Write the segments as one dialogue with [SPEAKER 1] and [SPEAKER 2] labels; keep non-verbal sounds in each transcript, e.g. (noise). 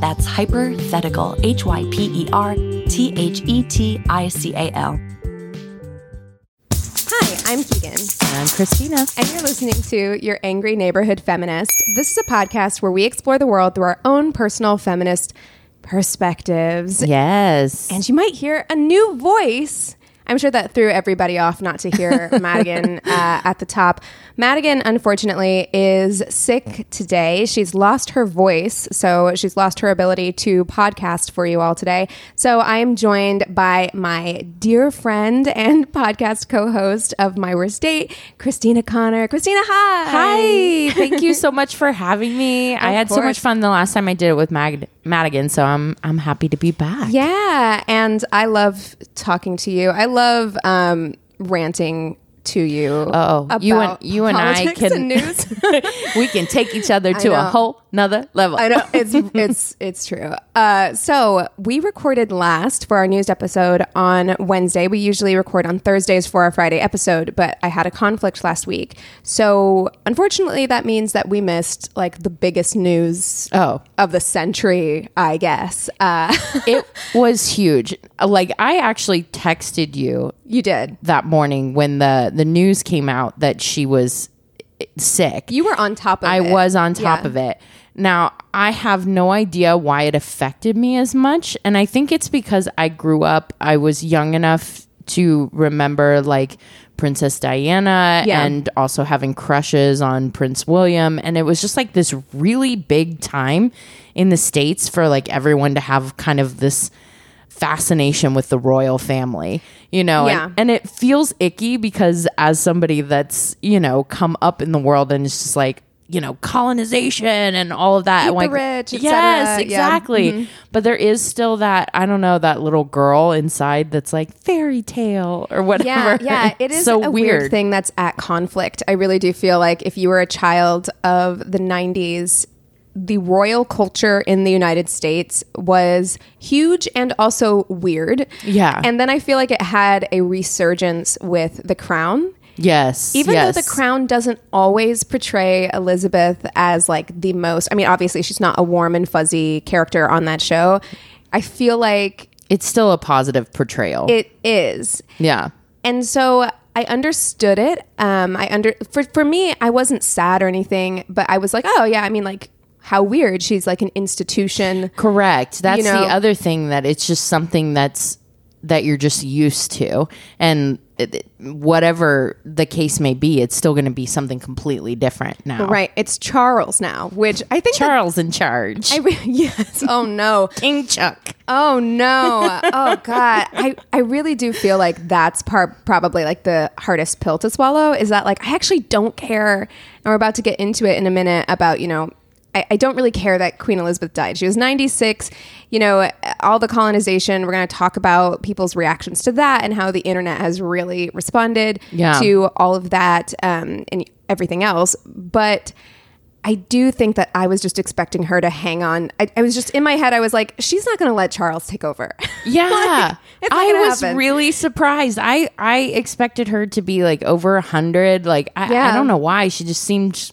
[SPEAKER 1] that's hypothetical, H Y P E R T H E T I C A L.
[SPEAKER 2] Hi, I'm Keegan.
[SPEAKER 3] And I'm Christina.
[SPEAKER 2] And you're listening to Your Angry Neighborhood Feminist. This is a podcast where we explore the world through our own personal feminist perspectives.
[SPEAKER 3] Yes.
[SPEAKER 2] And you might hear a new voice. I'm sure that threw everybody off not to hear (laughs) Madigan uh, at the top. Madigan, unfortunately, is sick today. She's lost her voice, so she's lost her ability to podcast for you all today. So I am joined by my dear friend and (laughs) podcast co host of My Worst Date, Christina Connor. Christina, hi.
[SPEAKER 3] Hi. Thank you so much for having me. (laughs) I had so much fun the last time I did it with Mag- Madigan, so I'm I'm happy to be back.
[SPEAKER 2] Yeah, and I love talking to you. I love um, ranting to you.
[SPEAKER 3] Oh, you and you and I can
[SPEAKER 2] and news. (laughs)
[SPEAKER 3] we can take each other (laughs) to a whole nother level.
[SPEAKER 2] I know (laughs) it's it's it's true. Uh, so we recorded last for our news episode on Wednesday. We usually record on Thursdays for our Friday episode, but I had a conflict last week. So unfortunately, that means that we missed like the biggest news
[SPEAKER 3] Oh.
[SPEAKER 2] of the century, I guess. Uh,
[SPEAKER 3] it was huge. Like I actually texted you
[SPEAKER 2] you did.
[SPEAKER 3] that morning when the the news came out that she was sick.
[SPEAKER 2] You were on top of
[SPEAKER 3] I
[SPEAKER 2] it.
[SPEAKER 3] I was on top
[SPEAKER 2] Yeah.
[SPEAKER 3] of it. Now, I have no idea why it affected me as much. And I think it's because I grew up, I was young enough to remember like Princess Diana
[SPEAKER 2] Yeah.
[SPEAKER 3] and also having crushes on Prince William. And it was just like this really big time in the States for like everyone to have kind of this fascination with the royal family, you know,
[SPEAKER 2] Yeah.
[SPEAKER 3] and, and it feels icky because as somebody that's, you know, come up in the world and it's just like, you know, colonization and all of that.
[SPEAKER 2] Keep
[SPEAKER 3] and
[SPEAKER 2] the
[SPEAKER 3] like,
[SPEAKER 2] rich,
[SPEAKER 3] yes,
[SPEAKER 2] cetera. Yeah.
[SPEAKER 3] exactly.
[SPEAKER 2] Mhm.
[SPEAKER 3] But there is still that, I don't know, that little girl inside that's like fairy tale or whatever.
[SPEAKER 2] Yeah, (laughs) yeah, it is
[SPEAKER 3] so
[SPEAKER 2] a weird. thing that's at conflict. I really do feel like if you were a child of the 90s, the royal culture in the United States was huge and also weird.
[SPEAKER 3] Yeah.
[SPEAKER 2] And then I feel like it had a resurgence with The Crown.
[SPEAKER 3] Yes.
[SPEAKER 2] Even
[SPEAKER 3] yes.
[SPEAKER 2] though The Crown doesn't always portray Elizabeth as like the most, I mean, obviously she's not a warm and fuzzy character on that show. I feel like
[SPEAKER 3] It's still a positive portrayal.
[SPEAKER 2] it is.
[SPEAKER 3] yeah.
[SPEAKER 2] And so I understood it. Um, I under for for me, I wasn't sad or anything, but I was like, oh yeah, I mean, like how weird. She's like an institution.
[SPEAKER 3] Correct. That's
[SPEAKER 2] know-
[SPEAKER 3] the other thing that it's just something that's that you're just used to, and whatever the case may be, it's still going to be something completely different now.
[SPEAKER 2] Right. It's Charles now, which I think that-
[SPEAKER 3] Charles in charge.
[SPEAKER 2] I (laughs) yes. Oh no.
[SPEAKER 3] King Chuck.
[SPEAKER 2] Oh no. Oh god. (laughs) I I really do feel like that's part probably like the hardest pill to swallow is that like I actually don't care and we're about to get into it in a minute about, you know, I, I don't really care that Queen Elizabeth died. She was 96. You know, all the colonization, we're going to talk about people's reactions to that and how the internet has really responded
[SPEAKER 3] Yeah.
[SPEAKER 2] to all of that um, and everything else. But I do think that I was just expecting her to hang on. I, I was just in my head, I was like, she's not going to let Charles take over. (laughs)
[SPEAKER 3] Yeah.
[SPEAKER 2] it's
[SPEAKER 3] I was
[SPEAKER 2] happen.
[SPEAKER 3] really surprised. I I expected her to be like over a hundred. Like I,
[SPEAKER 2] Yeah.
[SPEAKER 3] I don't know why. She just seemed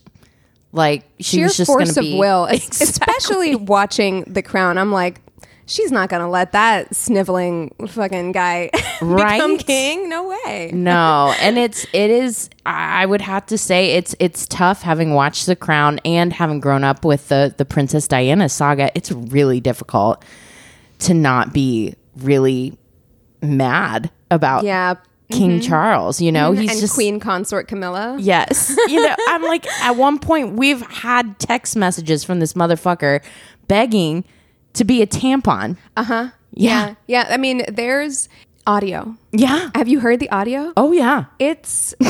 [SPEAKER 3] like she
[SPEAKER 2] sheer
[SPEAKER 3] was just
[SPEAKER 2] force of
[SPEAKER 3] be
[SPEAKER 2] will, (laughs)
[SPEAKER 3] Exactly.
[SPEAKER 2] especially watching The Crown. I'm like, she's not gonna let that sniveling fucking guy (laughs) become
[SPEAKER 3] Right?
[SPEAKER 2] king. No way.
[SPEAKER 3] no (laughs) and it's it is i would have to say it's it's tough having watched the crown and having grown up with the the princess diana saga it's really difficult to not be really mad about
[SPEAKER 2] Yeah.
[SPEAKER 3] King charles you know he's
[SPEAKER 2] and
[SPEAKER 3] just
[SPEAKER 2] Queen Consort Camilla.
[SPEAKER 3] yes you know i'm like (laughs) at one point we've had text messages from this motherfucker begging to be a tampon
[SPEAKER 2] Uh-huh.
[SPEAKER 3] yeah
[SPEAKER 2] Yeah. I mean, there's audio.
[SPEAKER 3] yeah
[SPEAKER 2] Have you heard the audio?
[SPEAKER 3] oh yeah
[SPEAKER 2] It's. (laughs)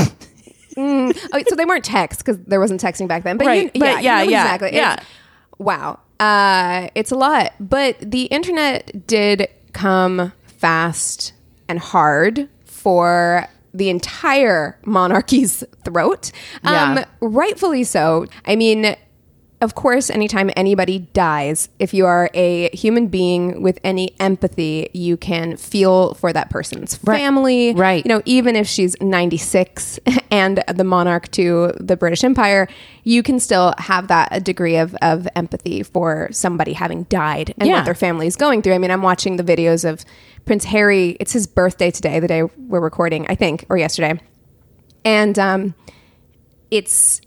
[SPEAKER 2] Mm, oh, so they weren't texts because there wasn't texting back then. But
[SPEAKER 3] Right,
[SPEAKER 2] you,
[SPEAKER 3] but
[SPEAKER 2] yeah,
[SPEAKER 3] yeah,
[SPEAKER 2] you know
[SPEAKER 3] yeah,
[SPEAKER 2] exactly.
[SPEAKER 3] yeah.
[SPEAKER 2] It's- wow. Uh, it's a lot, but the internet did come fast and hard for the entire monarchy's throat. Um,
[SPEAKER 3] Yeah.
[SPEAKER 2] rightfully so. I mean, of course, anytime anybody dies, if you are a human being with any empathy, you can feel for that person's
[SPEAKER 3] Right.
[SPEAKER 2] family.
[SPEAKER 3] Right.
[SPEAKER 2] You know, even if she's 96 (laughs) and the monarch to the British Empire, you can still have that a degree of, of empathy for somebody having died and
[SPEAKER 3] Yeah.
[SPEAKER 2] what their family is going through. I mean, I'm watching the videos of Prince Harry. It's his birthday today, the day we're recording, I think, or yesterday. And um, it's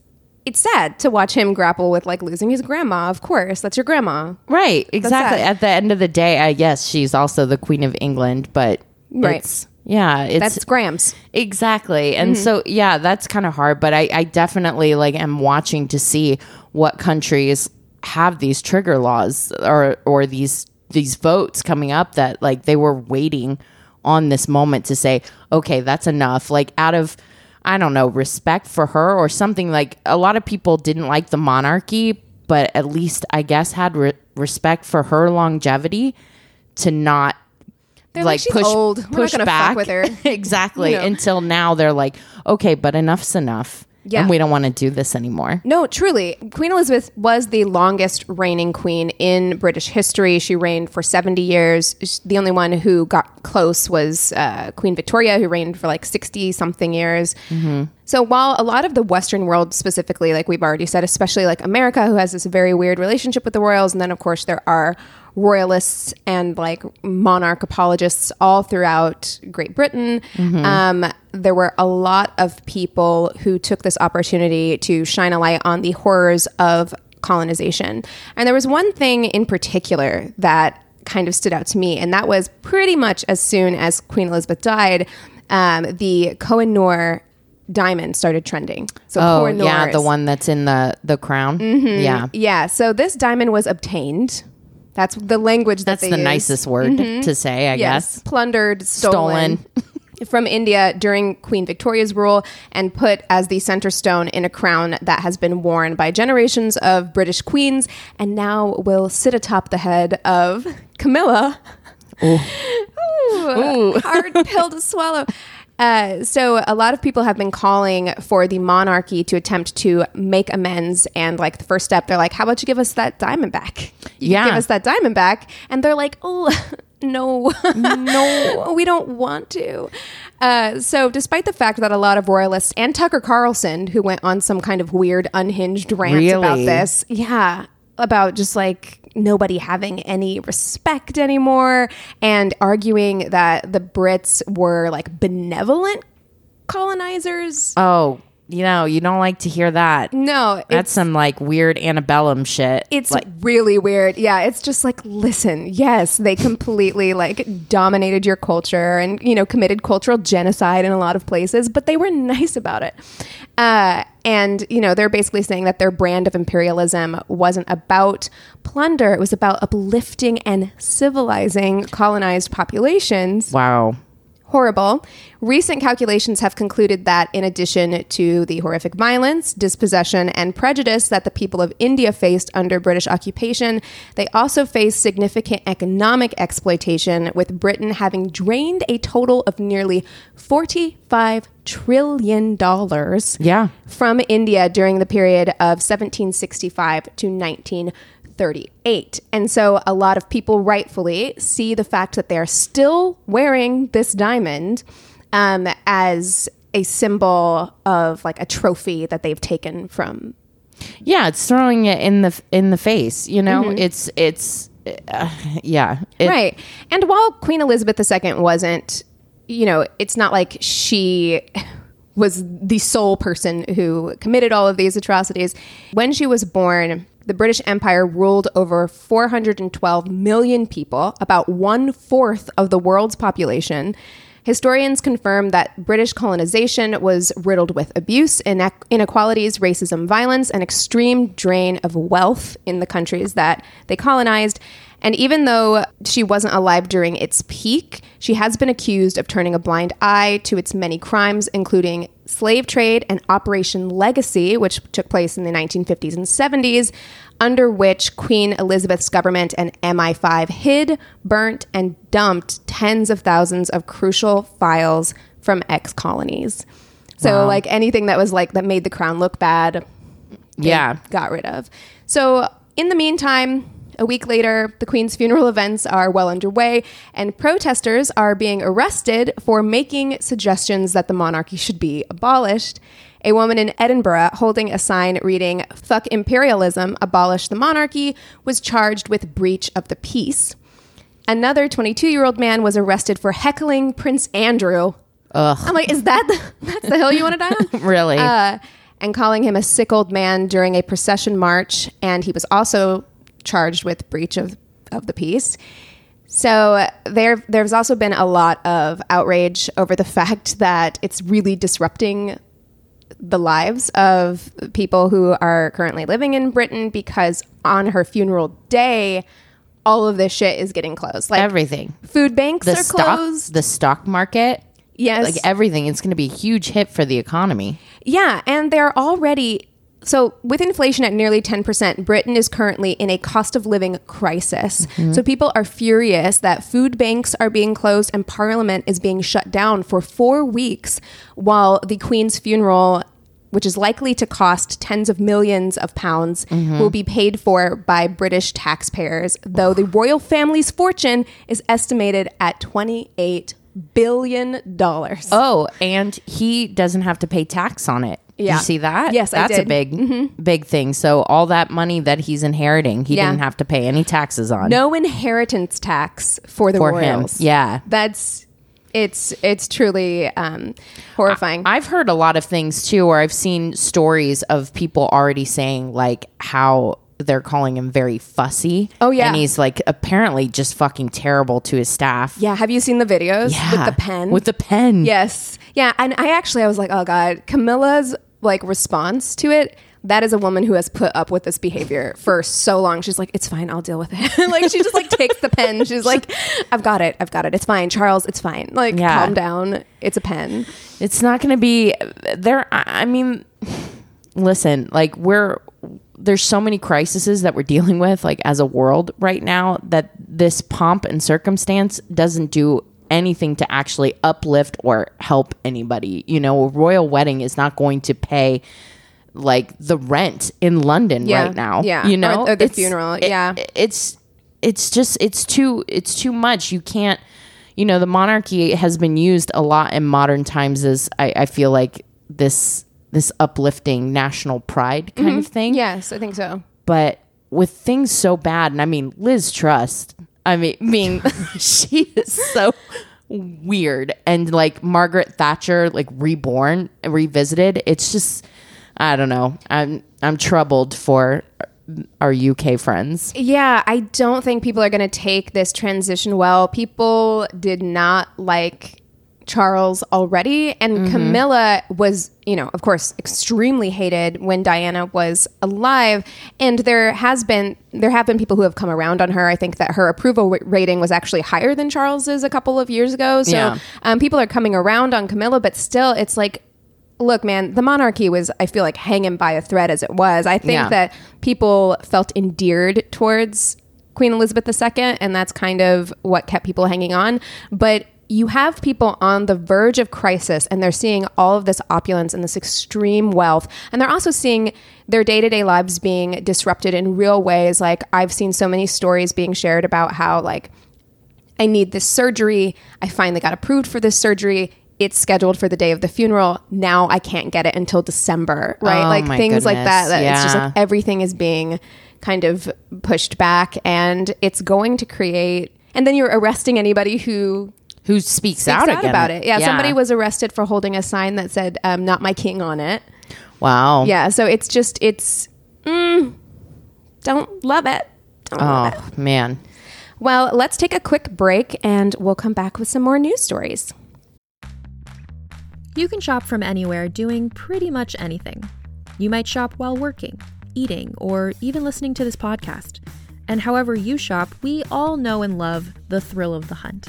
[SPEAKER 2] it's sad to watch him grapple with like losing his grandma. Of course, that's your grandma.
[SPEAKER 3] Right, exactly. At the end of the day, I guess she's also the queen of England, but
[SPEAKER 2] Right.
[SPEAKER 3] it's yeah, it's
[SPEAKER 2] That's Grams.
[SPEAKER 3] Exactly. And
[SPEAKER 2] Mm-hmm.
[SPEAKER 3] so yeah, that's kind of hard, but I, I definitely like am watching to see what countries have these trigger laws or or these these votes coming up that like they were waiting on this moment to say, okay, that's enough. Like out of I don't know, respect for her or something like a lot of people didn't like the monarchy, but at least I guess had re- respect for her longevity to not
[SPEAKER 2] They're like, "She's old. We're not gonna fuck with her." (laughs)
[SPEAKER 3] exactly.
[SPEAKER 2] You know.
[SPEAKER 3] Until now, they're like, okay, but enough's enough.
[SPEAKER 2] Yeah.
[SPEAKER 3] And we don't want to do this anymore.
[SPEAKER 2] No, truly. Queen Elizabeth was the longest reigning queen in British history. She reigned for 70 years. The only one who got close was uh, Queen Victoria, who reigned for like 60 something years. So while a lot of the Western world, specifically, like we've already said, especially like America, who has this very weird relationship with the royals, and then of course there are royalists and like monarch apologists all throughout Great Britain. Um, there were a lot of people who took this opportunity to shine a light on the horrors of colonization. And there was one thing in particular that kind of stood out to me, and that was pretty much as soon as Queen Elizabeth died, um, the Koh Noor diamond started trending. So
[SPEAKER 3] Oh, yeah, the one that's in the the crown.
[SPEAKER 2] Mm-hmm.
[SPEAKER 3] Yeah,
[SPEAKER 2] Yeah, so this diamond was obtained. That's the language that
[SPEAKER 3] that's the
[SPEAKER 2] use.
[SPEAKER 3] nicest word mm-hmm. to say, I
[SPEAKER 2] Yes,
[SPEAKER 3] guess.
[SPEAKER 2] plundered, stolen. (laughs) From India during Queen Victoria's rule and put as the center stone in a crown that has been worn by generations of British queens and now will sit atop the head of Camilla. Ooh, (laughs) hard pill to swallow. Uh, so a lot of people have been calling for the monarchy to attempt to make amends and like the first step they're like how about you give us that diamond back? You
[SPEAKER 3] Yeah.
[SPEAKER 2] give us that diamond back and they're like oh (laughs) no. No. (laughs) We don't want to. Uh, so despite the fact that a lot of royalists and tucker carlson who went on some kind of weird unhinged rant about this yeah about just like nobody having any respect anymore and arguing that the Brits were like benevolent colonizers.
[SPEAKER 3] Oh, you know, you don't like to hear that.
[SPEAKER 2] no,
[SPEAKER 3] That's some like weird antebellum shit.
[SPEAKER 2] it's
[SPEAKER 3] like
[SPEAKER 2] really weird. Yeah, it's just like listen, yes, they completely like dominated your culture and you know committed cultural genocide in a lot of places, but they were nice about it. Uh, and you know they're basically saying that their brand of imperialism wasn't about plunder; it was about uplifting and civilizing colonized populations
[SPEAKER 3] wow.
[SPEAKER 2] Horrible. Recent calculations have concluded that, in addition to the horrific violence, dispossession, and prejudice that the people of India faced under British occupation, they also faced significant economic exploitation, with Britain having drained a total of nearly $45 trillion
[SPEAKER 3] Yeah.
[SPEAKER 2] from India during the period of 1765 to 1938. And so a lot of people rightfully see the fact that they're still wearing this diamond um, as a symbol of like a trophy that they've taken from
[SPEAKER 3] Yeah, it's throwing it in the in the face, you know?
[SPEAKER 2] Mm-hmm.
[SPEAKER 3] It's it's uh, yeah. It-
[SPEAKER 2] right. And while Queen Elizabeth II wasn't, you know, it's not like she was the sole person who committed all of these atrocities. When she was born, the British Empire ruled over 412 million people, about one fourth of the world's population. Historians confirm that British colonization was riddled with abuse, inequalities, racism, violence, and extreme drain of wealth in the countries that they colonized. And even though she wasn't alive during its peak, she has been accused of turning a blind eye to its many crimes, including slave trade and Operation Legacy, which took place in the 1950s and 70s, under which Queen Elizabeth's government and MI5 hid, burnt, and dumped tens of thousands of crucial files from ex colonies. So,
[SPEAKER 3] Wow.
[SPEAKER 2] like anything that was like that made the crown look bad,
[SPEAKER 3] Yeah.
[SPEAKER 2] got rid of. So, in the meantime, a week later, the Queen's funeral events are well underway, and protesters are being arrested for making suggestions that the monarchy should be abolished. A woman in Edinburgh holding a sign reading, Fuck imperialism, abolish the monarchy, was charged with breach of the peace. Another 22 year old man was arrested for heckling Prince Andrew.
[SPEAKER 3] Ugh.
[SPEAKER 2] I'm like, is that the, that's the hill you want to die on? (laughs)
[SPEAKER 3] Really?
[SPEAKER 2] uh, and calling him a sick old man during a procession march, and he was also charged with breach of, of the peace. So there, there's also been a lot of outrage over the (laughs) fact that it's really disrupting the lives of people who are currently living in Britain because on her funeral day, all of this shit is getting closed. Like
[SPEAKER 3] Everything.
[SPEAKER 2] food banks
[SPEAKER 3] The
[SPEAKER 2] are
[SPEAKER 3] stock,
[SPEAKER 2] closed.
[SPEAKER 3] the stock market,
[SPEAKER 2] yes,
[SPEAKER 3] like everything. It's going to be a huge hit for the economy.
[SPEAKER 2] Yeah, and they're already so with inflation at nearly 10%, Britain is currently in a cost of living crisis. Mm-hmm. So people are furious that food banks are being closed and parliament is being shut down for 4 weeks while the queen's funeral which is likely to cost tens of millions of pounds, mm-hmm. will be paid for by British taxpayers, though the royal family's fortune is estimated at $28 billion. dollars.
[SPEAKER 3] Oh, and he doesn't have to pay tax on it.
[SPEAKER 2] Yeah.
[SPEAKER 3] you see that?
[SPEAKER 2] Yes, I
[SPEAKER 3] That's a
[SPEAKER 2] did. Mm-hmm.
[SPEAKER 3] big, big thing. So all that money that he's inheriting, he
[SPEAKER 2] Yeah.
[SPEAKER 3] didn't have to pay any taxes on.
[SPEAKER 2] no inheritance tax for the
[SPEAKER 3] For him,
[SPEAKER 2] royals.
[SPEAKER 3] yeah.
[SPEAKER 2] that's it's it's truly um, horrifying.
[SPEAKER 3] I've heard a lot of things too, where I've seen stories of people already saying like how they're calling him very fussy.
[SPEAKER 2] Oh, yeah.
[SPEAKER 3] and he's like apparently just fucking terrible to his staff.
[SPEAKER 2] yeah, have you seen the videos
[SPEAKER 3] Yeah.
[SPEAKER 2] with the pen?
[SPEAKER 3] With the pen.
[SPEAKER 2] yes, yeah, and I actually I was like, oh god, Camilla's like response to it. That is a woman who has put up with this behavior for so long. She's like, it's fine, I'll deal with it. (laughs) like she just like takes the pen. She's like, I've got it, I've got it. It's fine, Charles. It's fine. Like
[SPEAKER 3] Yeah.
[SPEAKER 2] calm down. It's a pen.
[SPEAKER 3] It's not going to be there. I I mean, (sighs) listen, like we're there's so many crises that we're dealing with, like as a world right now, that this pomp and circumstance doesn't do anything to actually uplift or help anybody. You know, a royal wedding is not going to pay like the rent in London
[SPEAKER 2] Yeah.
[SPEAKER 3] right now.
[SPEAKER 2] Yeah.
[SPEAKER 3] you know,
[SPEAKER 2] Or- or the
[SPEAKER 3] It's-
[SPEAKER 2] funeral.
[SPEAKER 3] it-
[SPEAKER 2] Yeah.
[SPEAKER 3] it's it's just it's too it's too much you can't you know the monarchy has been used a lot in modern times as i, I feel like this this uplifting national pride kind of mm-hmm. thing.
[SPEAKER 2] Yes, I think so.
[SPEAKER 3] but with things so bad and i mean liz truss i mean (laughs) being (laughs) she is so weird. And like margaret thatcher like reborn and revisited it's just i don't know. I'm i'm troubled for our uk friends.
[SPEAKER 2] Yeah, I don't think people are going to take this transition well. People did not like Charles already, and Camilla was, you know, of course, extremely hated when Diana was alive. And there has been, there have been people who have come around on her. I think that her approval ra- rating was actually higher than Charles's a couple of years ago. So
[SPEAKER 3] Yeah.
[SPEAKER 2] um, people are coming around on Camilla, but still, it's like, look, man, the monarchy was, I feel like, hanging by a thread as it was. I think
[SPEAKER 3] Yeah.
[SPEAKER 2] that people felt endeared towards Queen Elizabeth II, and that's kind of what kept people hanging on. But you have people on the verge of crisis, and they're seeing all of this opulence and this extreme wealth, and they're also seeing their day to day lives being disrupted in real ways. Like, I've seen so many stories being shared about how, like, I need this surgery. I finally got approved for this surgery. It's scheduled for the day of the funeral. Now I can't get it until December, right?
[SPEAKER 3] Oh,
[SPEAKER 2] like things like that.
[SPEAKER 3] goodness.
[SPEAKER 2] that It's just
[SPEAKER 3] Yeah.
[SPEAKER 2] like everything is being kind of pushed back and it's going to create and then you're arresting anybody who
[SPEAKER 3] who speaks,
[SPEAKER 2] speaks
[SPEAKER 3] out,
[SPEAKER 2] out, about it. Yeah, somebody was arrested for holding a sign that said um, not my king on it.
[SPEAKER 3] Wow.
[SPEAKER 2] Yeah, so it's just it's mm, don't love it. Don't love it.
[SPEAKER 3] Oh man.
[SPEAKER 2] Well, let's take a quick break and we'll come back with some more news stories.
[SPEAKER 4] You can shop from anywhere doing pretty much anything. You might shop while working, eating, or even listening to this podcast. And however you shop, we all know and love the thrill of the hunt.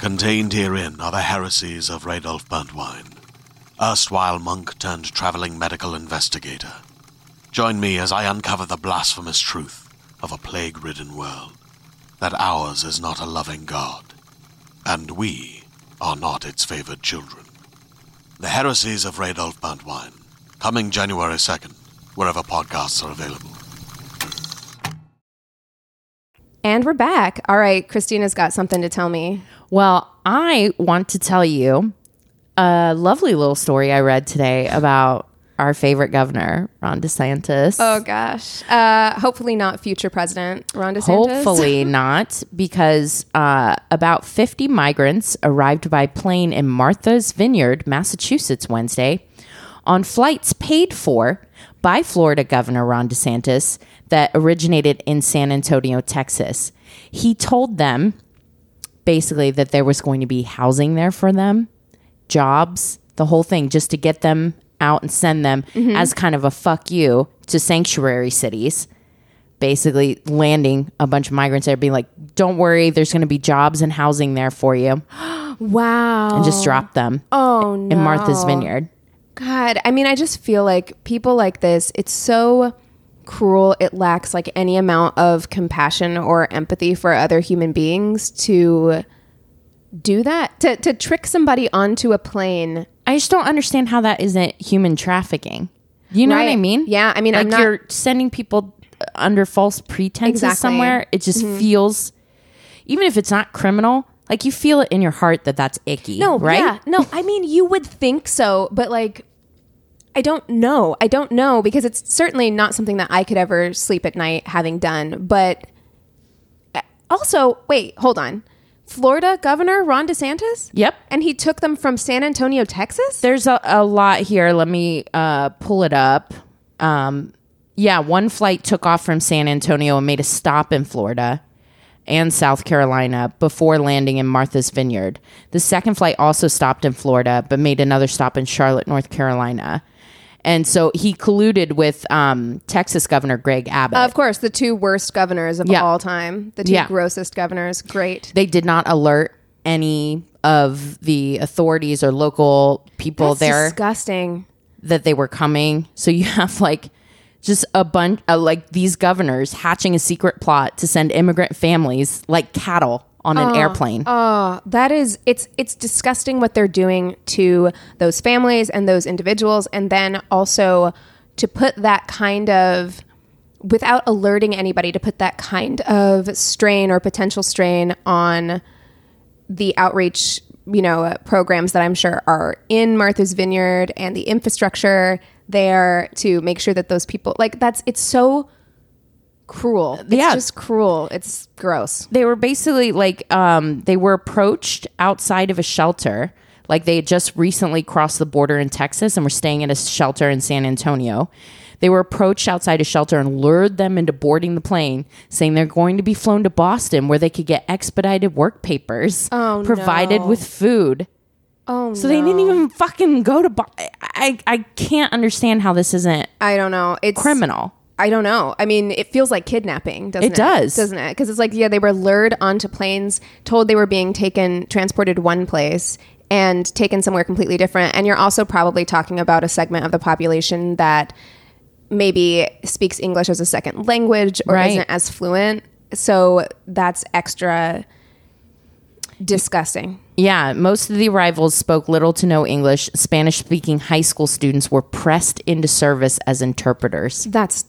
[SPEAKER 5] Contained herein are the heresies of Radolf Burntwine, erstwhile monk turned traveling medical investigator. Join me as I uncover the blasphemous truth of a plague ridden world that ours is not a loving God, and we are not its favored children. The heresies of Radolf Burntwine, coming January 2nd, wherever podcasts are available.
[SPEAKER 2] And we're back. All right, Christina's got something to tell me.
[SPEAKER 3] Well, I want to tell you a lovely little story I read today about our favorite governor, Ron DeSantis.
[SPEAKER 2] Oh gosh. Uh, hopefully not future president Ron DeSantis.
[SPEAKER 3] Hopefully (laughs) not, because uh, about 50 migrants arrived by plane in Martha's Vineyard, Massachusetts, Wednesday on flights paid for by Florida Governor Ron DeSantis that originated in San Antonio, Texas. He told them basically that there was going to be housing there for them, jobs, the whole thing, just to get them out and send them mm-hmm. as kind of a fuck you to sanctuary cities. Basically, landing a bunch of migrants there, being like, don't worry, there's going to be jobs and housing there for you,
[SPEAKER 2] Wow. (gasps)
[SPEAKER 3] and just drop them
[SPEAKER 2] Oh no.
[SPEAKER 3] in Martha's Vineyard.
[SPEAKER 2] God, I mean, I just feel like people like this, it's so cruel. It lacks like any amount of compassion or empathy for other human beings to do that, to, to trick somebody onto a plane.
[SPEAKER 3] I just don't understand how that isn't human trafficking. You know what I mean?
[SPEAKER 2] Yeah, I mean,
[SPEAKER 3] like
[SPEAKER 2] I'm not-
[SPEAKER 3] you're sending people under false pretenses
[SPEAKER 2] Exactly. Mm-hmm.
[SPEAKER 3] somewhere. It just feels, even if it's not criminal, like you feel it in your heart that that's icky.
[SPEAKER 2] No,
[SPEAKER 3] right?
[SPEAKER 2] Yeah, no, I mean, you would think so, but like, I don't know. I don't know because it's certainly not something that I could ever sleep at night having done. But uh, also, wait, hold on. Florida Governor Ron DeSantis?
[SPEAKER 3] Yep.
[SPEAKER 2] And he took them from San Antonio, Texas?
[SPEAKER 3] There's a, a lot here. Let me uh, pull it up. Um, yeah, one flight took off from San Antonio and made a stop in Florida and South Carolina before landing in Martha's Vineyard. The second flight also stopped in Florida, but made another stop in Charlotte, North Carolina. And so he colluded with um, Texas Governor Greg Abbott.
[SPEAKER 2] Of course, the two worst governors of
[SPEAKER 3] Yeah.
[SPEAKER 2] all time. The two
[SPEAKER 3] Yeah.
[SPEAKER 2] grossest governors. Great.
[SPEAKER 3] they did not alert any of the authorities or local people
[SPEAKER 2] That's
[SPEAKER 3] there.
[SPEAKER 2] disgusting.
[SPEAKER 3] that they were coming. So you have like just a bunch uh, like these governors hatching a secret plot to send immigrant families like cattle on an airplane.
[SPEAKER 2] Oh, that is it's it's disgusting what they're doing to those families and those individuals and then also to put that kind of without alerting anybody to put that kind of strain or potential strain on the outreach, you know, uh, programs that I'm sure are in Martha's Vineyard and the infrastructure there to make sure that those people like that's it's so cruel. It's
[SPEAKER 3] Yeah.
[SPEAKER 2] just cruel. It's gross.
[SPEAKER 3] they were basically like um, they were approached outside of a shelter like they had just recently crossed the border in texas and were staying at a shelter in san antonio they were approached outside a shelter and lured them into boarding the plane saying they're going to be flown to boston where they could get expedited work papers
[SPEAKER 2] Oh,
[SPEAKER 3] provided
[SPEAKER 2] no.
[SPEAKER 3] with food
[SPEAKER 2] Oh
[SPEAKER 3] so they didn't even fucking go to bo- I, I can't understand how this isn't
[SPEAKER 2] I don't know. It's
[SPEAKER 3] criminal
[SPEAKER 2] I don't know. I mean, it feels like kidnapping, doesn't it?
[SPEAKER 3] It does.
[SPEAKER 2] doesn't it? Because it's like, yeah, they were lured onto planes, told they were being taken, transported one place, and taken somewhere completely different. And you're also probably talking about a segment of the population that maybe speaks English as a second language or
[SPEAKER 3] Right.
[SPEAKER 2] isn't as fluent. So that's extra disgusting.
[SPEAKER 3] Yeah, most of the arrivals spoke little to no English. Spanish speaking high school students were pressed into service as interpreters.
[SPEAKER 2] That's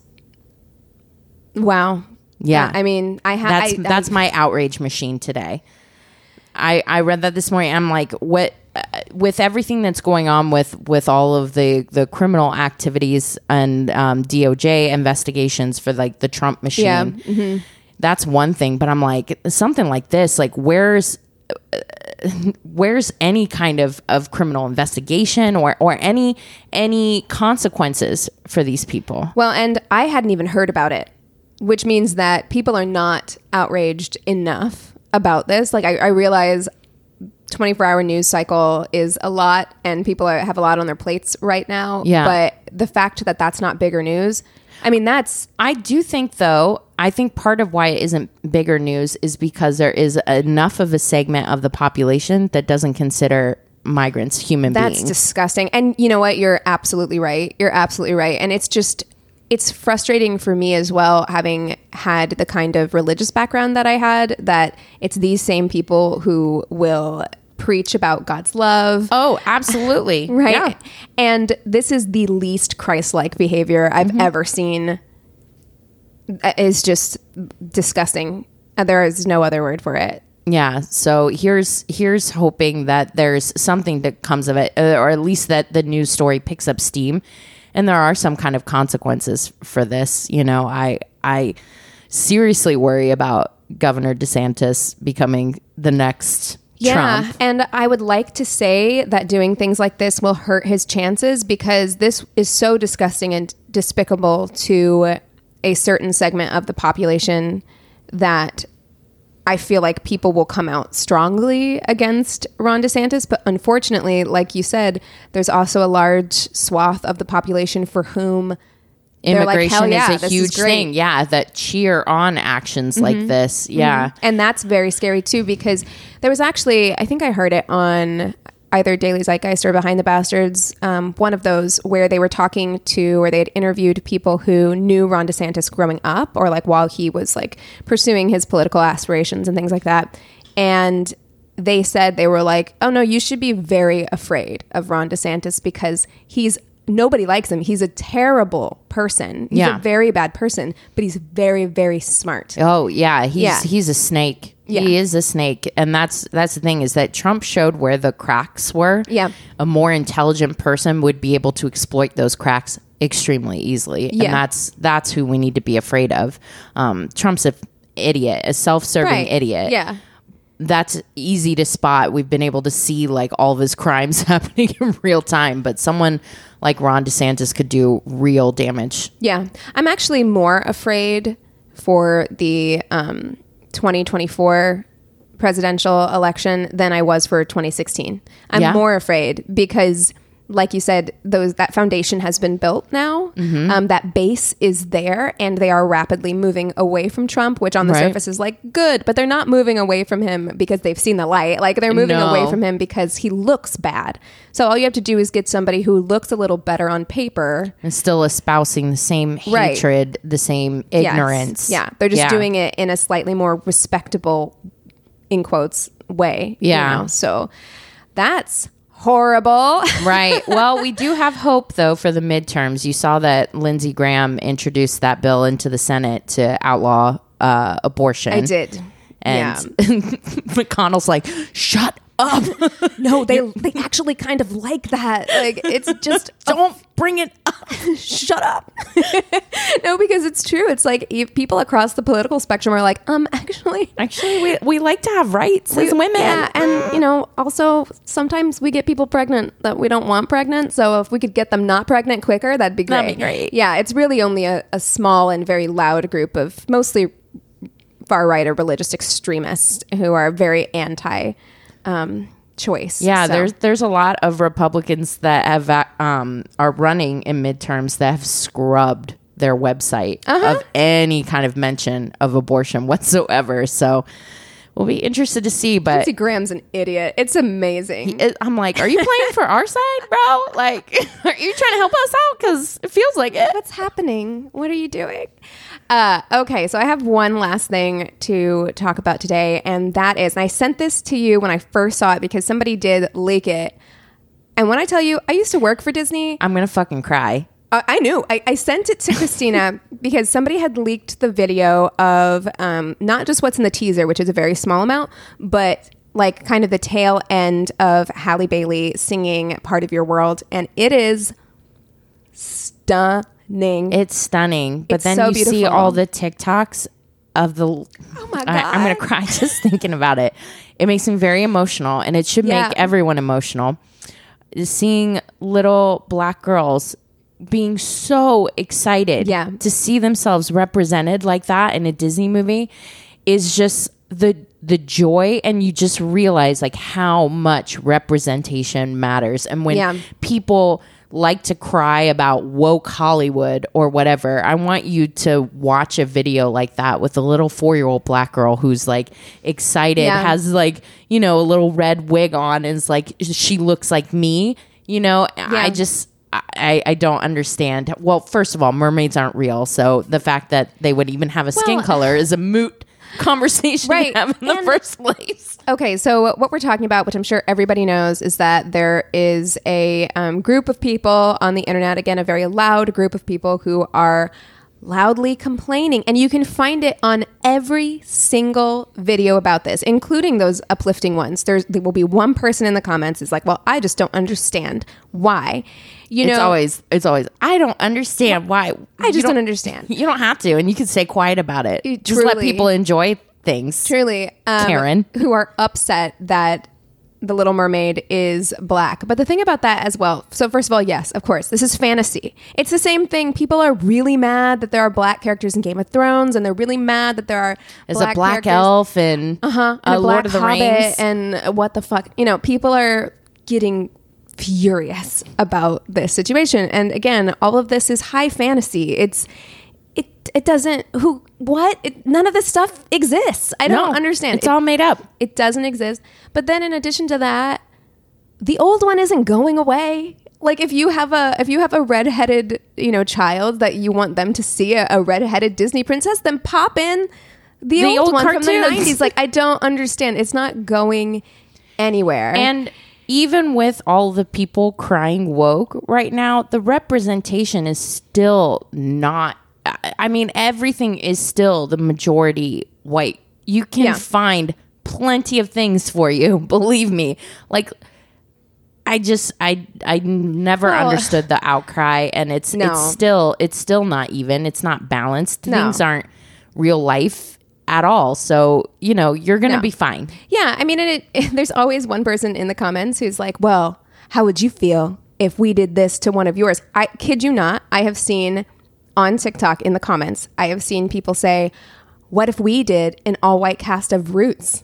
[SPEAKER 2] wow.
[SPEAKER 3] Yeah.
[SPEAKER 2] I mean, I have.
[SPEAKER 3] That's
[SPEAKER 2] I,
[SPEAKER 3] that's
[SPEAKER 2] I,
[SPEAKER 3] my outrage machine today. I I read that this morning. I'm like, what? Uh, with everything that's going on with with all of the the criminal activities and um, DOJ investigations for like the Trump machine,
[SPEAKER 2] Yeah. Mm-hmm.
[SPEAKER 3] that's one thing. But I'm like, something like this, like where's where's any kind of, of criminal investigation or, or any any consequences for these people?
[SPEAKER 2] Well, and I hadn't even heard about it, which means that people are not outraged enough about this. Like I, I realize 24 hour news cycle is a lot and people are, have a lot on their plates right now.
[SPEAKER 3] Yeah.
[SPEAKER 2] But the fact that that's not bigger news, I mean, that's
[SPEAKER 3] I do think, though, I think part of why it isn't bigger news is because there is enough of a segment of the population that doesn't consider migrants human
[SPEAKER 2] That's
[SPEAKER 3] beings.
[SPEAKER 2] That's disgusting. And you know what? You're absolutely right. You're absolutely right. And it's just it's frustrating for me as well having had the kind of religious background that I had that it's these same people who will preach about God's love.
[SPEAKER 3] oh, absolutely. (laughs)
[SPEAKER 2] Right.
[SPEAKER 3] Yeah.
[SPEAKER 2] And this is the least Christ like behavior I've
[SPEAKER 3] Mm-hmm.
[SPEAKER 2] ever seen. It Is just disgusting. There is no other word for it.
[SPEAKER 3] Yeah. So here's here's hoping that there's something that comes of it, or at least that the news story picks up steam, and there are some kind of consequences for this. You know, I I seriously worry about Governor DeSantis becoming the next
[SPEAKER 2] Yeah,
[SPEAKER 3] Trump.
[SPEAKER 2] and I would like to say that doing things like this will hurt his chances because this is so disgusting and despicable to a certain segment of the population that I feel like people will come out strongly against Ron DeSantis. But unfortunately, like you said, there's also a large swath of the population for whom they're like,
[SPEAKER 3] Immigration
[SPEAKER 2] yeah,
[SPEAKER 3] is a
[SPEAKER 2] this is
[SPEAKER 3] huge thing. Yeah, that cheer on actions like mm-hmm. this. Yeah. Mm-hmm.
[SPEAKER 2] And that's very scary too because there was actually, I think I heard it on either Daily Zeitgeist or Behind the Bastards, um, one of those where they were talking to or they had interviewed people who knew Ron DeSantis growing up or like while he was like pursuing his political aspirations and things like that. And they said they were like, oh no, you should be very afraid of Ron DeSantis because he's nobody likes him. He's a terrible person. He's
[SPEAKER 3] Yeah.
[SPEAKER 2] a very bad person, but he's very, very smart.
[SPEAKER 3] Oh yeah, he's
[SPEAKER 2] Yeah.
[SPEAKER 3] he's a snake.
[SPEAKER 2] Yeah.
[SPEAKER 3] He is a snake, and that's that's the thing is that Trump showed where the cracks were.
[SPEAKER 2] Yeah.
[SPEAKER 3] a more intelligent person would be able to exploit those cracks extremely easily,
[SPEAKER 2] Yeah.
[SPEAKER 3] and that's that's who we need to be afraid of. Um, Trump's a idiot, a self-serving idiot.
[SPEAKER 2] Yeah.
[SPEAKER 3] that's easy to spot. We've been able to see like all of his crimes (laughs) happening in real time, but someone like Ron DeSantis could do real damage.
[SPEAKER 2] Yeah. I'm actually more afraid for the um, 2024 presidential election than I was for 2016. I'm
[SPEAKER 3] Yeah.
[SPEAKER 2] more afraid because like you said, those that foundation has been built now. Um, that base is there, and they are rapidly moving away from Trump, which on the
[SPEAKER 3] Right.
[SPEAKER 2] surface is like good, but they're not moving away from him because they've seen the light. Like they're moving away from him because he looks bad. So all you have to do is get somebody who looks a little better on paper
[SPEAKER 3] and still espousing the same
[SPEAKER 2] Right.
[SPEAKER 3] hatred, the same
[SPEAKER 2] Yes.
[SPEAKER 3] ignorance.
[SPEAKER 2] Yeah, they're just
[SPEAKER 3] Yeah.
[SPEAKER 2] doing it in a slightly more respectable, in quotes, way. you
[SPEAKER 3] Yeah.
[SPEAKER 2] know? So that's horrible. (laughs)
[SPEAKER 3] right. Well, we do have hope though for the midterms. You saw that Lindsey Graham introduced that bill into the Senate to outlaw uh, abortion.
[SPEAKER 2] I did.
[SPEAKER 3] And (laughs) McConnell's like, "Shut up! (laughs)
[SPEAKER 2] No, they they actually kind of like that. Like it's just (laughs)
[SPEAKER 3] Don't bring it up." (laughs)
[SPEAKER 2] shut up. no, because it's true. It's like if people across the political spectrum are like, um, actually.
[SPEAKER 3] Actually, we, we like to have rights as women.
[SPEAKER 2] Yeah, and you know, also sometimes we get people pregnant that we don't want pregnant. So if we could get them not pregnant quicker, that'd be great.
[SPEAKER 3] That'd be great.
[SPEAKER 2] Yeah, it's really only a, a small and very loud group of mostly far right or religious extremists who are very anti um, choice.
[SPEAKER 3] Yeah,
[SPEAKER 2] So-
[SPEAKER 3] there's there's a lot of Republicans that have uh, um are running in midterms that have scrubbed their website
[SPEAKER 2] Uh-huh.
[SPEAKER 3] of any kind of mention of abortion whatsoever. So we'll be interested to see. But
[SPEAKER 2] Lindsey Graham's an idiot. It's amazing.
[SPEAKER 3] I'm like, are you playing for our side, bro? Like, (laughs) are you trying to help us out? Because it feels like it.
[SPEAKER 2] What's happening? What are you doing? Uh, okay, so I have one last thing to talk about today, and that is, and I sent this to you when I first saw it because somebody did leak it. And when I tell you, I used to work for Disney.
[SPEAKER 3] I'm gonna fucking cry.
[SPEAKER 2] I I knew. I, I sent it to Christina (laughs) because somebody had leaked the video of um, not just what's in the teaser, which is a very small amount, but like kind of the tail end of Halle Bailey singing "Part of Your World," and it is stunning.
[SPEAKER 3] It's stunning. But
[SPEAKER 2] It's
[SPEAKER 3] then
[SPEAKER 2] so
[SPEAKER 3] you see
[SPEAKER 2] beautiful.
[SPEAKER 3] all the TikToks of the.
[SPEAKER 2] oh my god!
[SPEAKER 3] I, I'm going to cry (laughs) just thinking about it. It makes me very emotional, and it should
[SPEAKER 2] Yeah.
[SPEAKER 3] make everyone emotional. Seeing little black girls being so excited
[SPEAKER 2] Yeah.
[SPEAKER 3] to see themselves represented like that in a Disney movie is just the the joy and you just realize like how much representation matters and when
[SPEAKER 2] Yeah.
[SPEAKER 3] people like to cry about woke Hollywood or whatever, I want you to watch a video like that with a little four year old black girl who's like excited,
[SPEAKER 2] Yeah.
[SPEAKER 3] has like, you know, a little red wig on, and is like, she looks like me, you know? I just, I, I don't understand. Well, first of all, mermaids aren't real. So the fact that they would even have a skin
[SPEAKER 2] Well-
[SPEAKER 3] color is a moot conversation
[SPEAKER 2] Right.
[SPEAKER 3] to have in the
[SPEAKER 2] And-
[SPEAKER 3] first place.
[SPEAKER 2] Okay, so what we're talking about, which I'm sure everybody knows, is that there is a um, group of people on the internet, again, a very loud group of people who are loudly complaining. And you can find it on every single video about this, including those uplifting ones. There's, there will be one person in the comments is like, well, I just don't understand why. You know,
[SPEAKER 3] it's always, it's always, I don't understand why.
[SPEAKER 2] I just don't understand. (laughs)
[SPEAKER 3] You don't have to, and you can stay quiet about it.
[SPEAKER 2] You
[SPEAKER 3] Just let people enjoy things.
[SPEAKER 2] truly um,
[SPEAKER 3] Karen.
[SPEAKER 2] who are upset that the little mermaid is black but the thing about that as well so first of all yes of course this is fantasy it's the same thing people are really mad that there are black characters in game of thrones and they're really mad that there are
[SPEAKER 3] There's a black
[SPEAKER 2] characters-
[SPEAKER 3] elf and
[SPEAKER 2] uh-huh,
[SPEAKER 3] uh,
[SPEAKER 2] and a black
[SPEAKER 3] Lord of the
[SPEAKER 2] hobbit
[SPEAKER 3] Rings.
[SPEAKER 2] and what the fuck you know people are getting furious about this situation and again all of this is high fantasy it's it doesn't who what it, none of this stuff exists i don't
[SPEAKER 3] No,
[SPEAKER 2] understand
[SPEAKER 3] It's
[SPEAKER 2] It-
[SPEAKER 3] all made up.
[SPEAKER 2] it doesn't exist. But then in addition to that, the old one isn't going away. Like if you have a if you have a redheaded, you know, child that you want them to see a, a redheaded Disney princess, then pop in the,
[SPEAKER 3] The
[SPEAKER 2] old,
[SPEAKER 3] old
[SPEAKER 2] one from the 90s. Like I don't understand. It's not going anywhere.
[SPEAKER 3] And even with all the people crying woke right now, the representation is still not. I- mean, everything is still the majority white. You can
[SPEAKER 2] Yeah.
[SPEAKER 3] find plenty of things for you. (laughs) Believe me. Like, I just I I never
[SPEAKER 2] Well-
[SPEAKER 3] understood the outcry, and it's
[SPEAKER 2] No.
[SPEAKER 3] it's still it's still not even. It's not balanced.
[SPEAKER 2] No.
[SPEAKER 3] Things aren't real life at all. So you know you're gonna
[SPEAKER 2] No.
[SPEAKER 3] be fine.
[SPEAKER 2] Yeah, I mean, and it, (laughs) there's always one person in the comments who's like, "Well, how would you feel if we did this to one of yours?" I kid you not. I have seen on TikTok in the comments, I have seen people say, "What if we did an all-white cast of Roots?"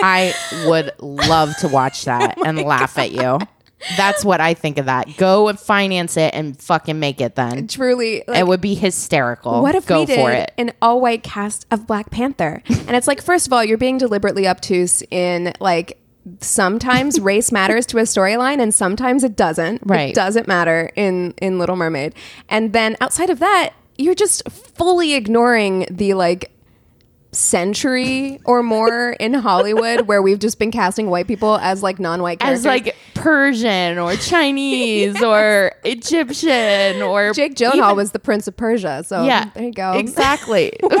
[SPEAKER 3] I would love to watch that (laughs) oh and laugh at you. That's what I think of that. Go and finance it and fucking make it then.
[SPEAKER 2] Truly, like,
[SPEAKER 3] it would be hysterical.
[SPEAKER 2] what if
[SPEAKER 3] Go
[SPEAKER 2] we did
[SPEAKER 3] for it?
[SPEAKER 2] an all-white cast of Black Panther? and it's like, first of all, you're being deliberately obtuse in like. Sometimes (laughs) race matters to a storyline, and sometimes it doesn't.
[SPEAKER 3] Right.
[SPEAKER 2] It doesn't matter in in Little Mermaid. And then outside of that, you're just fully ignoring the like century or more in Hollywood where we've just been casting white people as like non-white characters.
[SPEAKER 3] As like Persian or (laughs) Chinese or Egyptian or
[SPEAKER 2] Jake Gyllenhaal
[SPEAKER 3] even-
[SPEAKER 2] was the Prince of Persia. So
[SPEAKER 3] yeah
[SPEAKER 2] there you go.
[SPEAKER 3] exactly. (laughs) (laughs)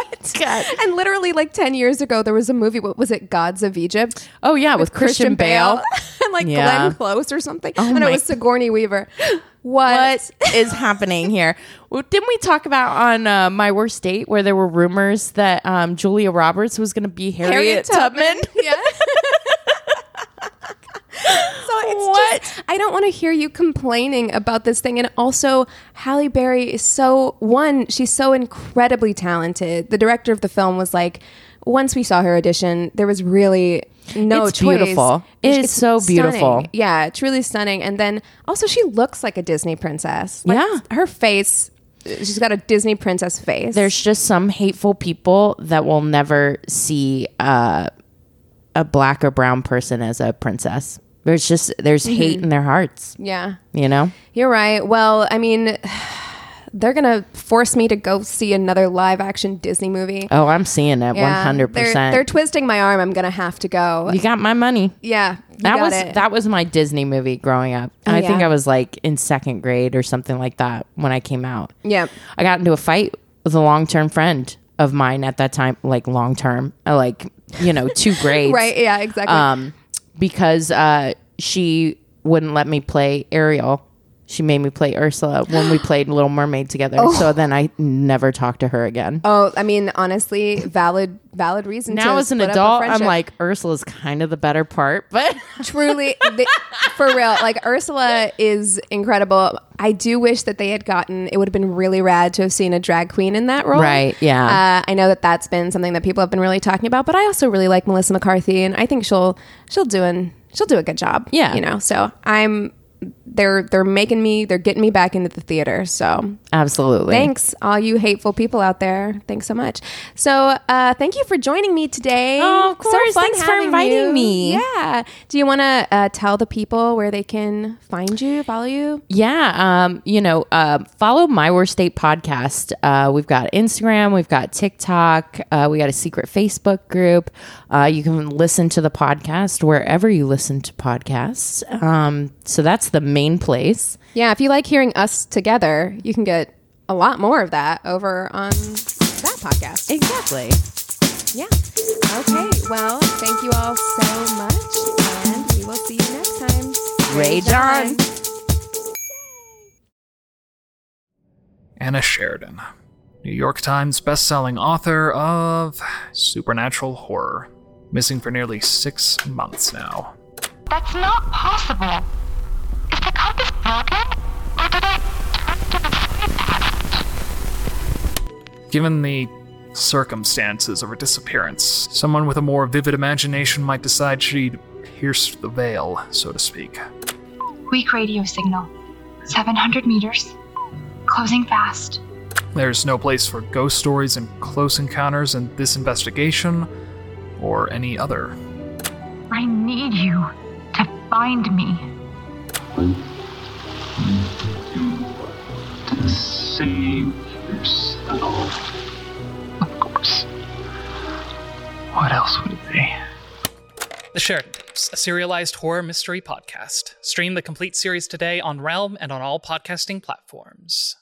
[SPEAKER 2] And literally, like ten years ago, there was a movie. What was it? Gods of Egypt.
[SPEAKER 3] Oh yeah, with, Christian, Bale. (laughs)
[SPEAKER 2] and like
[SPEAKER 3] Yeah.
[SPEAKER 2] Glenn Close or something. Oh,
[SPEAKER 3] my-
[SPEAKER 2] it was Sigourney Weaver. What?
[SPEAKER 3] what is happening here? Well, didn't we talk about on uh, my worst date where there were rumors that um, Julia Roberts was going to be Harriet, Tubman?
[SPEAKER 2] Yeah. So it's
[SPEAKER 3] What?
[SPEAKER 2] just I don't want to hear you complaining about this thing. And also, Halle Berry is so one. She's so incredibly talented. The director of the film was like, once we saw her audition, there was really no
[SPEAKER 3] It's
[SPEAKER 2] choice.
[SPEAKER 3] beautiful. It is
[SPEAKER 2] It's
[SPEAKER 3] so beautiful.
[SPEAKER 2] stunning. Yeah, it's really stunning. And then also, she looks like a Disney princess. Like,
[SPEAKER 3] Yeah.
[SPEAKER 2] her face. She's got a Disney princess face.
[SPEAKER 3] There's just some hateful people that will never see uh, a black or brown person as a princess. There's just there's hate in their hearts.
[SPEAKER 2] yeah.
[SPEAKER 3] You know.
[SPEAKER 2] You're right. Well, I mean, (sighs) they're gonna force me to go see another live action Disney movie.
[SPEAKER 3] Oh, I'm seeing it.
[SPEAKER 2] Yeah,
[SPEAKER 3] hundred
[SPEAKER 2] they're-
[SPEAKER 3] percent.
[SPEAKER 2] They're twisting my arm. I'm gonna have to go.
[SPEAKER 3] You got my money.
[SPEAKER 2] yeah,
[SPEAKER 3] That was
[SPEAKER 2] it.
[SPEAKER 3] that was my Disney movie growing up.
[SPEAKER 2] Oh,
[SPEAKER 3] I think? I was like in second grade or something like that when I came out.
[SPEAKER 2] Yeah.
[SPEAKER 3] I got into a fight with a long term friend of mine at that time, like long term, uh, like you know, two (laughs) grades,
[SPEAKER 2] Right. Yeah. Exactly.
[SPEAKER 3] Um, because uh, she wouldn't let me play Ariel. She made me play Ursula when we (gasps) played Little Mermaid together. So then I never talked to her again.
[SPEAKER 2] oh, I mean, honestly, valid, valid reason.
[SPEAKER 3] now
[SPEAKER 2] to
[SPEAKER 3] as an
[SPEAKER 2] split up a
[SPEAKER 3] adult, I'm like Ursula's kind of the better part, but (laughs)
[SPEAKER 2] truly for real like ursula is incredible i do wish that they had gotten it would have been really rad to have seen a drag queen in that role
[SPEAKER 3] Right, yeah.
[SPEAKER 2] uh, i know that that's been something that people have been really talking about but i also really like melissa mccarthy and i think she'll she'll do an she'll do a good job
[SPEAKER 3] Yeah.
[SPEAKER 2] you know so i'm they're they're making me they're getting me back into the theater so
[SPEAKER 3] absolutely.
[SPEAKER 2] thanks all you hateful people out there thanks so much so uh thank you for joining me today
[SPEAKER 3] Oh, of course.
[SPEAKER 2] fun
[SPEAKER 3] Thanks for inviting
[SPEAKER 2] you.
[SPEAKER 3] me.
[SPEAKER 2] yeah do you want to uh, tell the people where they can find you follow you
[SPEAKER 3] Yeah, um, you know, uh, follow My Worst State podcast. Uh, we've got Instagram, we've got TikTok, uh, we got a secret Facebook group. Uh, you can listen to the podcast wherever you listen to podcasts. Um, so that's the main place.
[SPEAKER 2] yeah if you like hearing us together you can get a lot more of that over on that podcast
[SPEAKER 3] Exactly.
[SPEAKER 2] yeah okay well thank you all so much and we will see you next time
[SPEAKER 3] Rage on.
[SPEAKER 6] Anna Sheridan, New York Times bestselling author of supernatural horror, missing for nearly six months now.
[SPEAKER 7] That's not possible.
[SPEAKER 6] Given the circumstances of her disappearance, someone with a more vivid imagination might decide she'd pierced the veil, so to speak.
[SPEAKER 7] Weak radio signal. 700 meters. Closing fast.
[SPEAKER 6] There's no place for ghost stories and close encounters in this investigation, or any other.
[SPEAKER 7] I need you to find me.
[SPEAKER 8] to save yourself.
[SPEAKER 6] Of course. What else would it be?
[SPEAKER 9] The Sheridan Tapes, a serialized horror mystery podcast. Stream the complete series today on Realm and on all podcasting platforms.